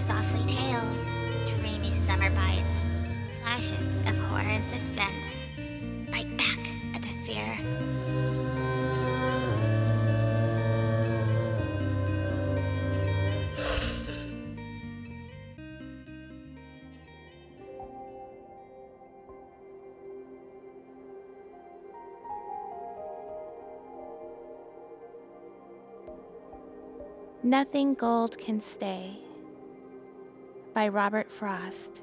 softly tales, dreamy summer bites, flashes of horror and suspense. Bite back at the fear. Nothing Gold Can Stay by Robert Frost.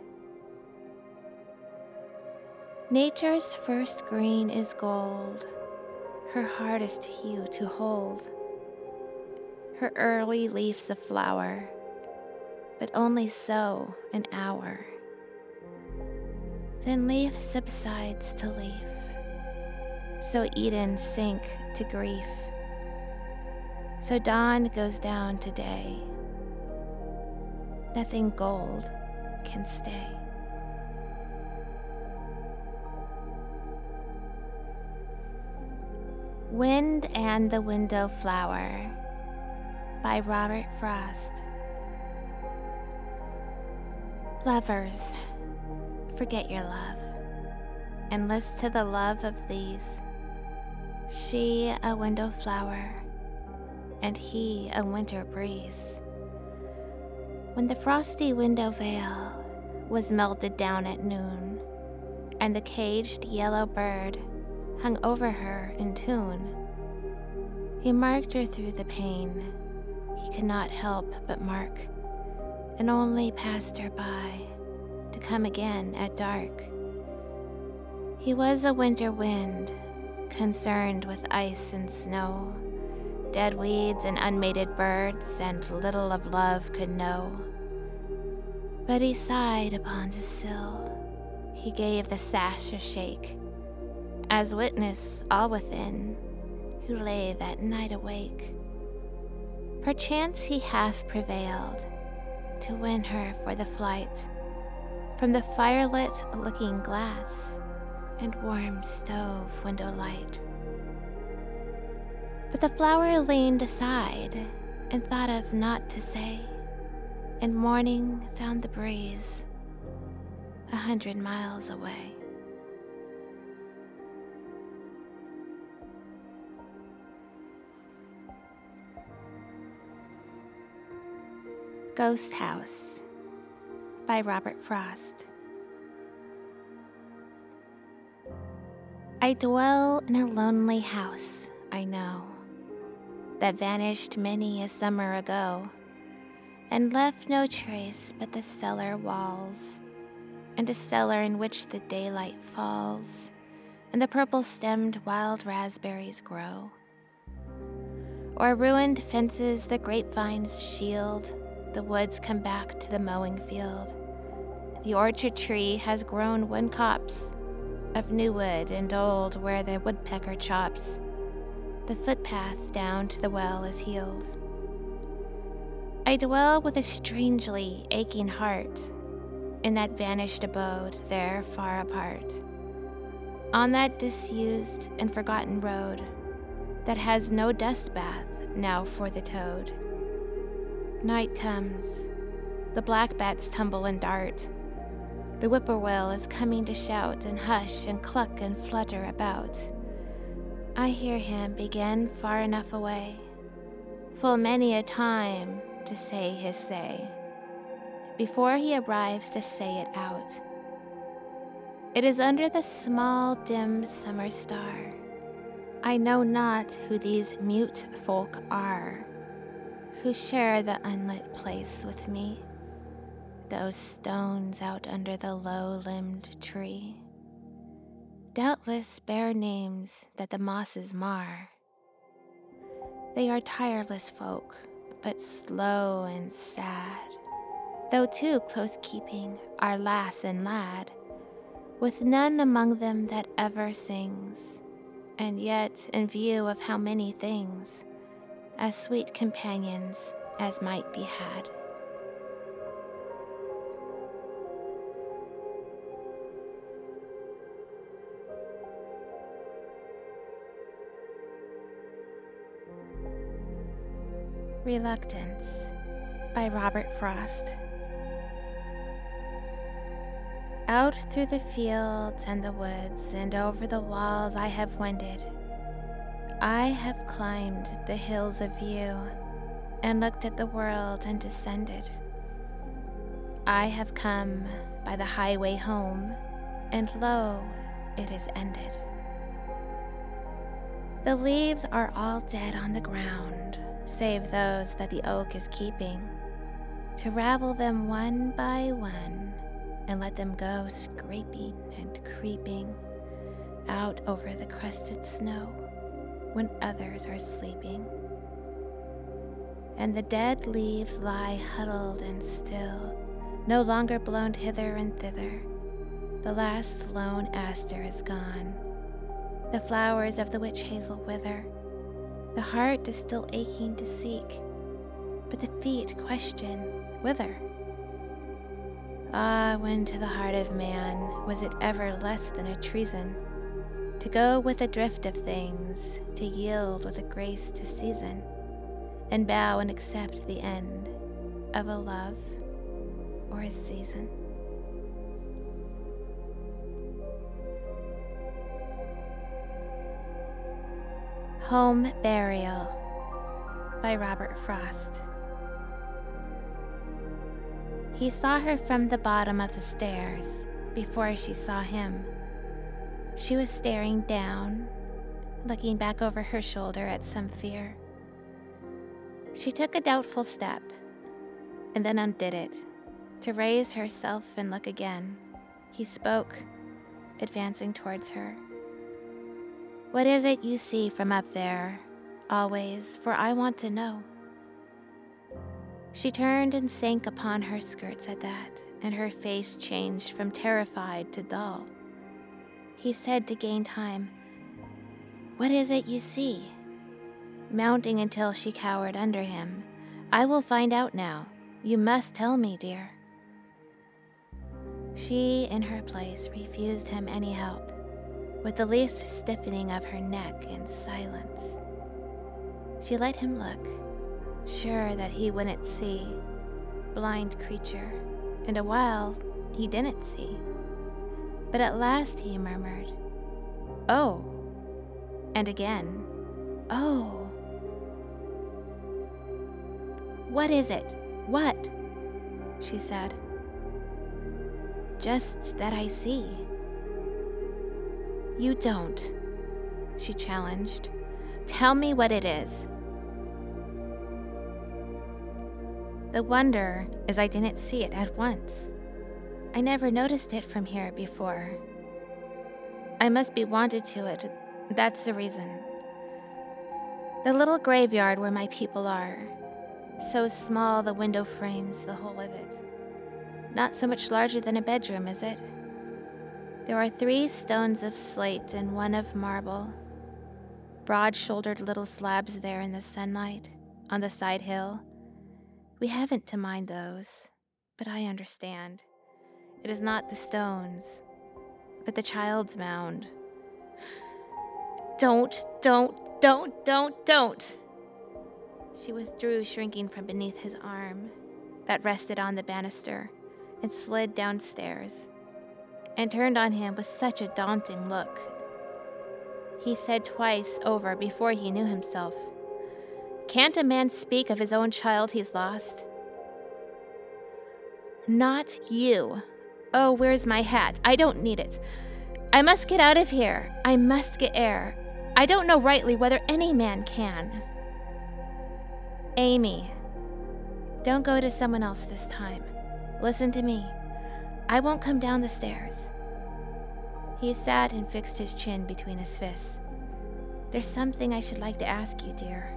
Nature's first green is gold, her hardest hue to hold. Her early leaves a flower, but only so an hour. Then leaf subsides to leaf, so Eden sink to grief. So dawn goes down to day. Nothing gold can stay. Wind and the Window Flower by Robert Frost. Lovers, forget your love and list to the love of these. She a window flower and he a winter breeze. When the frosty window veil was melted down at noon, and the caged yellow bird hung over her in tune, he marked her through the pane. He could not help but mark, and only passed her by to come again at dark. He was a winter wind, concerned with ice and snow dead weeds and unmated birds, and little of love could know. But he sighed upon the sill, he gave the sash a shake, as witness all within, who lay that night awake. Perchance he half prevailed to win her for the flight from the firelit looking glass and warm stove window light. But the flower leaned aside and thought of naught to say, and morning found the breeze a hundred miles away. Ghost House by Robert Frost. I dwell in a lonely house, I know that vanished many a summer ago, and left no trace but the cellar walls, and a cellar in which the daylight falls, and the purple stemmed wild raspberries grow. Or ruined fences the grapevines shield, the woods come back to the mowing field. The orchard tree has grown one copse of new wood and old where the woodpecker chops the footpath down to the well is healed. I dwell with a strangely aching heart in that vanished abode there far apart. On that disused and forgotten road that has no dust bath now for the toad. Night comes, the black bats tumble and dart. The whippoorwill is coming to shout and hush and cluck and flutter about. I hear him begin far enough away, full many a time to say his say, before he arrives to say it out. It is under the small, dim summer star. I know not who these mute folk are, who share the unlit place with me, those stones out under the low limbed tree doubtless bear names that the mosses mar. They are tireless folk, but slow and sad, though too close keeping are lass and lad, with none among them that ever sings, and yet in view of how many things, as sweet companions as might be had. Reluctance by Robert Frost. Out through the fields and the woods and over the walls I have wended. I have climbed the hills of view and looked at the world and descended. I have come by the highway home, and lo, it is ended. The leaves are all dead on the ground, save those that the oak is keeping, to ravel them one by one and let them go scraping and creeping out over the crusted snow when others are sleeping. And the dead leaves lie huddled and still, no longer blown hither and thither. The last lone aster is gone the flowers of the witch hazel wither. The heart is still aching to seek, but the feet question whither? Ah, when to the heart of man was it ever less than a treason to go with the drift of things, to yield with a grace to season, and bow and accept the end of a love or a season? Home Burial by Robert Frost. He saw her from the bottom of the stairs before she saw him. She was staring down, looking back over her shoulder at some fear. She took a doubtful step and then undid it to raise herself and look again. He spoke, advancing towards her. What is it you see from up there? Always, for I want to know. She turned and sank upon her skirts at that, and her face changed from terrified to dull. He said to gain time, What is it you see? Mounting until she cowered under him, I will find out now. You must tell me, dear. She, in her place, refused him any help with the least stiffening of her neck in silence. She let him look, sure that he wouldn't see. Blind creature, and a while he didn't see. But at last he murmured, Oh! And again, Oh! What is it? What? She said. Just that I see. You don't, she challenged. Tell me what it is. The wonder is I didn't see it at once. I never noticed it from here before. I must be wanted to it. That's the reason. The little graveyard where my people are. So small the window frames the whole of it. Not so much larger than a bedroom, is it? There are three stones of slate and one of marble. Broad shouldered little slabs there in the sunlight, on the side hill. We haven't to mind those, but I understand. It is not the stones, but the child's mound. Don't, don't, don't, don't, don't. She withdrew, shrinking from beneath his arm that rested on the banister, and slid downstairs and turned on him with such a daunting look. He said twice over before he knew himself, Can't a man speak of his own child he's lost? Not you. Oh, where's my hat? I don't need it. I must get out of here. I must get air. I don't know rightly whether any man can. Amy, don't go to someone else this time. Listen to me. I won't come down the stairs. He sat and fixed his chin between his fists. There's something I should like to ask you, dear.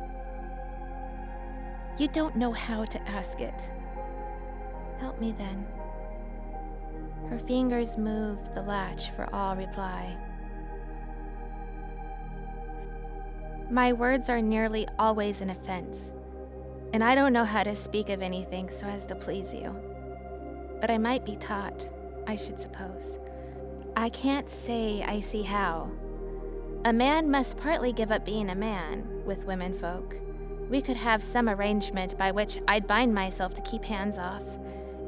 You don't know how to ask it. Help me then. Her fingers moved the latch for all reply. My words are nearly always an offense, and I don't know how to speak of anything so as to please you but I might be taught, I should suppose. I can't say I see how. A man must partly give up being a man with women folk. We could have some arrangement by which I'd bind myself to keep hands off.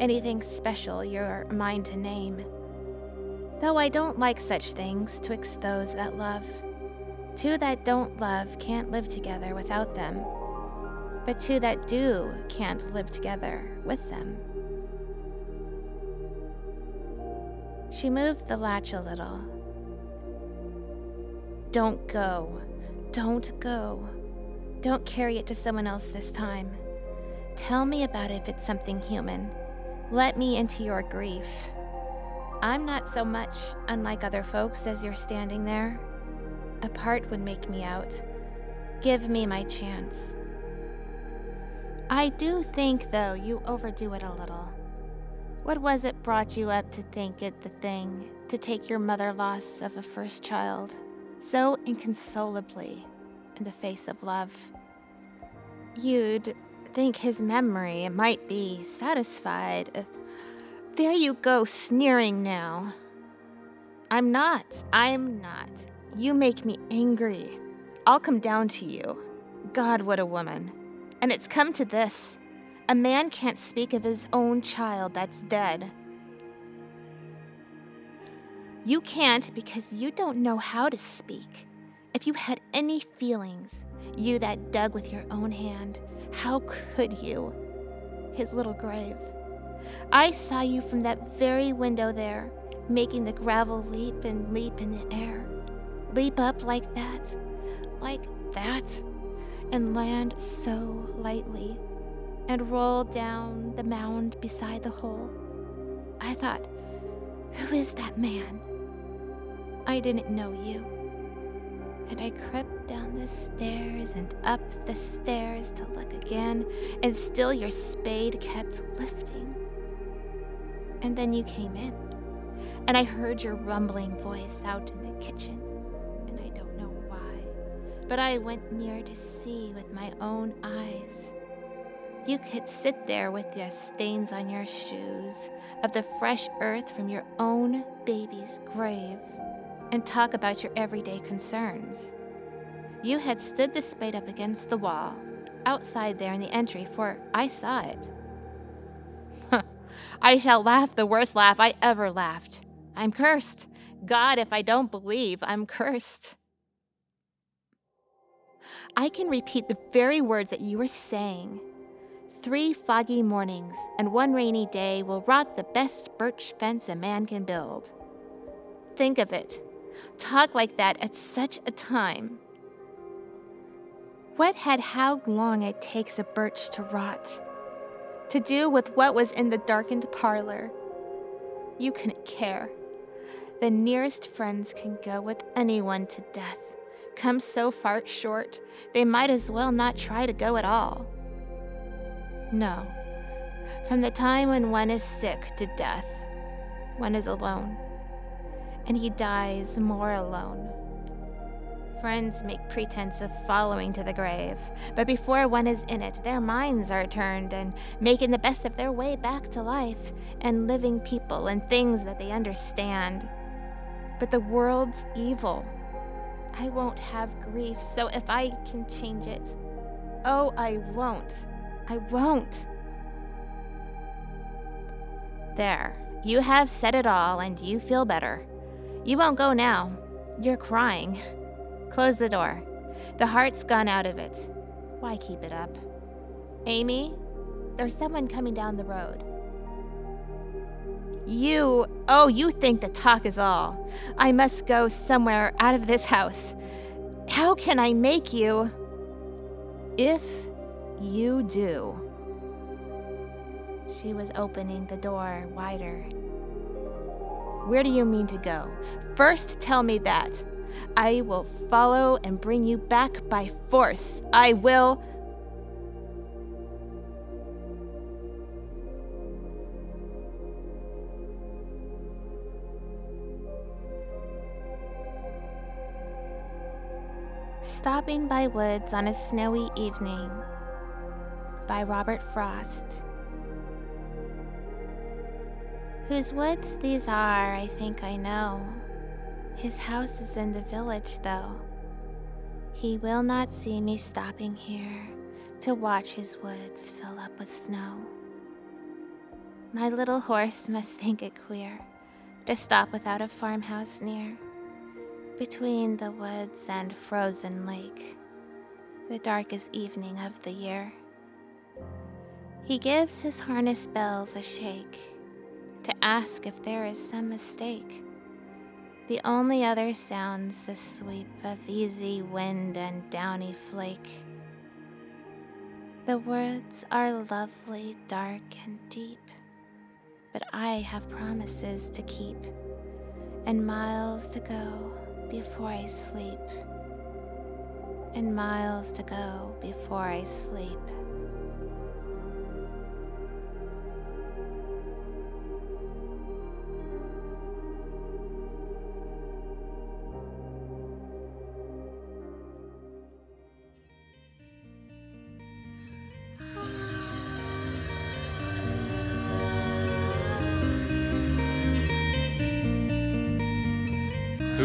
Anything special you're mind to name. Though I don't like such things twixt those that love. Two that don't love can't live together without them, but two that do can't live together with them. She moved the latch a little. Don't go. Don't go. Don't carry it to someone else this time. Tell me about it if it's something human. Let me into your grief. I'm not so much unlike other folks as you're standing there. A part would make me out. Give me my chance. I do think, though, you overdo it a little. What was it brought you up to think it the thing to take your mother loss of a first child so inconsolably in the face of love? You'd think his memory might be satisfied. If... There you go, sneering now. I'm not. I'm not. You make me angry. I'll come down to you. God, what a woman. And it's come to this. A man can't speak of his own child that's dead. You can't because you don't know how to speak. If you had any feelings, you that dug with your own hand, how could you? His little grave. I saw you from that very window there, making the gravel leap and leap in the air. Leap up like that, like that, and land so lightly, and roll down the mound beside the hole. I thought, who is that man? I didn't know you and I crept down the stairs and up the stairs to look again, and still your spade kept lifting. And then you came in, and I heard your rumbling voice out in the kitchen, and I don't know why, but I went near to see with my own eyes. You could sit there with your stains on your shoes of the fresh earth from your own baby's grave and talk about your everyday concerns. You had stood the spade up against the wall, outside there in the entry, for I saw it. I shall laugh the worst laugh I ever laughed. I'm cursed. God, if I don't believe, I'm cursed. I can repeat the very words that you were saying. Three foggy mornings and one rainy day will rot the best birch fence a man can build. Think of it talk like that at such a time? What had how long it takes a birch to rot? To do with what was in the darkened parlor? You couldn't care. The nearest friends can go with anyone to death. Come so far short, they might as well not try to go at all. No. From the time when one is sick to death, one is alone and he dies more alone. Friends make pretense of following to the grave, but before one is in it, their minds are turned and making the best of their way back to life and living people and things that they understand. But the world's evil. I won't have grief, so if I can change it, oh, I won't. I won't. There, you have said it all, and you feel better. You won't go now. You're crying. Close the door. The heart's gone out of it. Why keep it up? Amy, there's someone coming down the road. You, oh, you think the talk is all. I must go somewhere out of this house. How can I make you? If you do. She was opening the door wider where do you mean to go? First, tell me that. I will follow and bring you back by force. I will. Stopping by Woods on a Snowy Evening by Robert Frost. Whose woods these are, I think I know. His house is in the village, though. He will not see me stopping here to watch his woods fill up with snow. My little horse must think it queer to stop without a farmhouse near, between the woods and frozen lake, the darkest evening of the year. He gives his harness bells a shake to ask if there is some mistake. The only other sounds the sweep of easy wind and downy flake. The words are lovely, dark, and deep, but I have promises to keep and miles to go before I sleep, and miles to go before I sleep.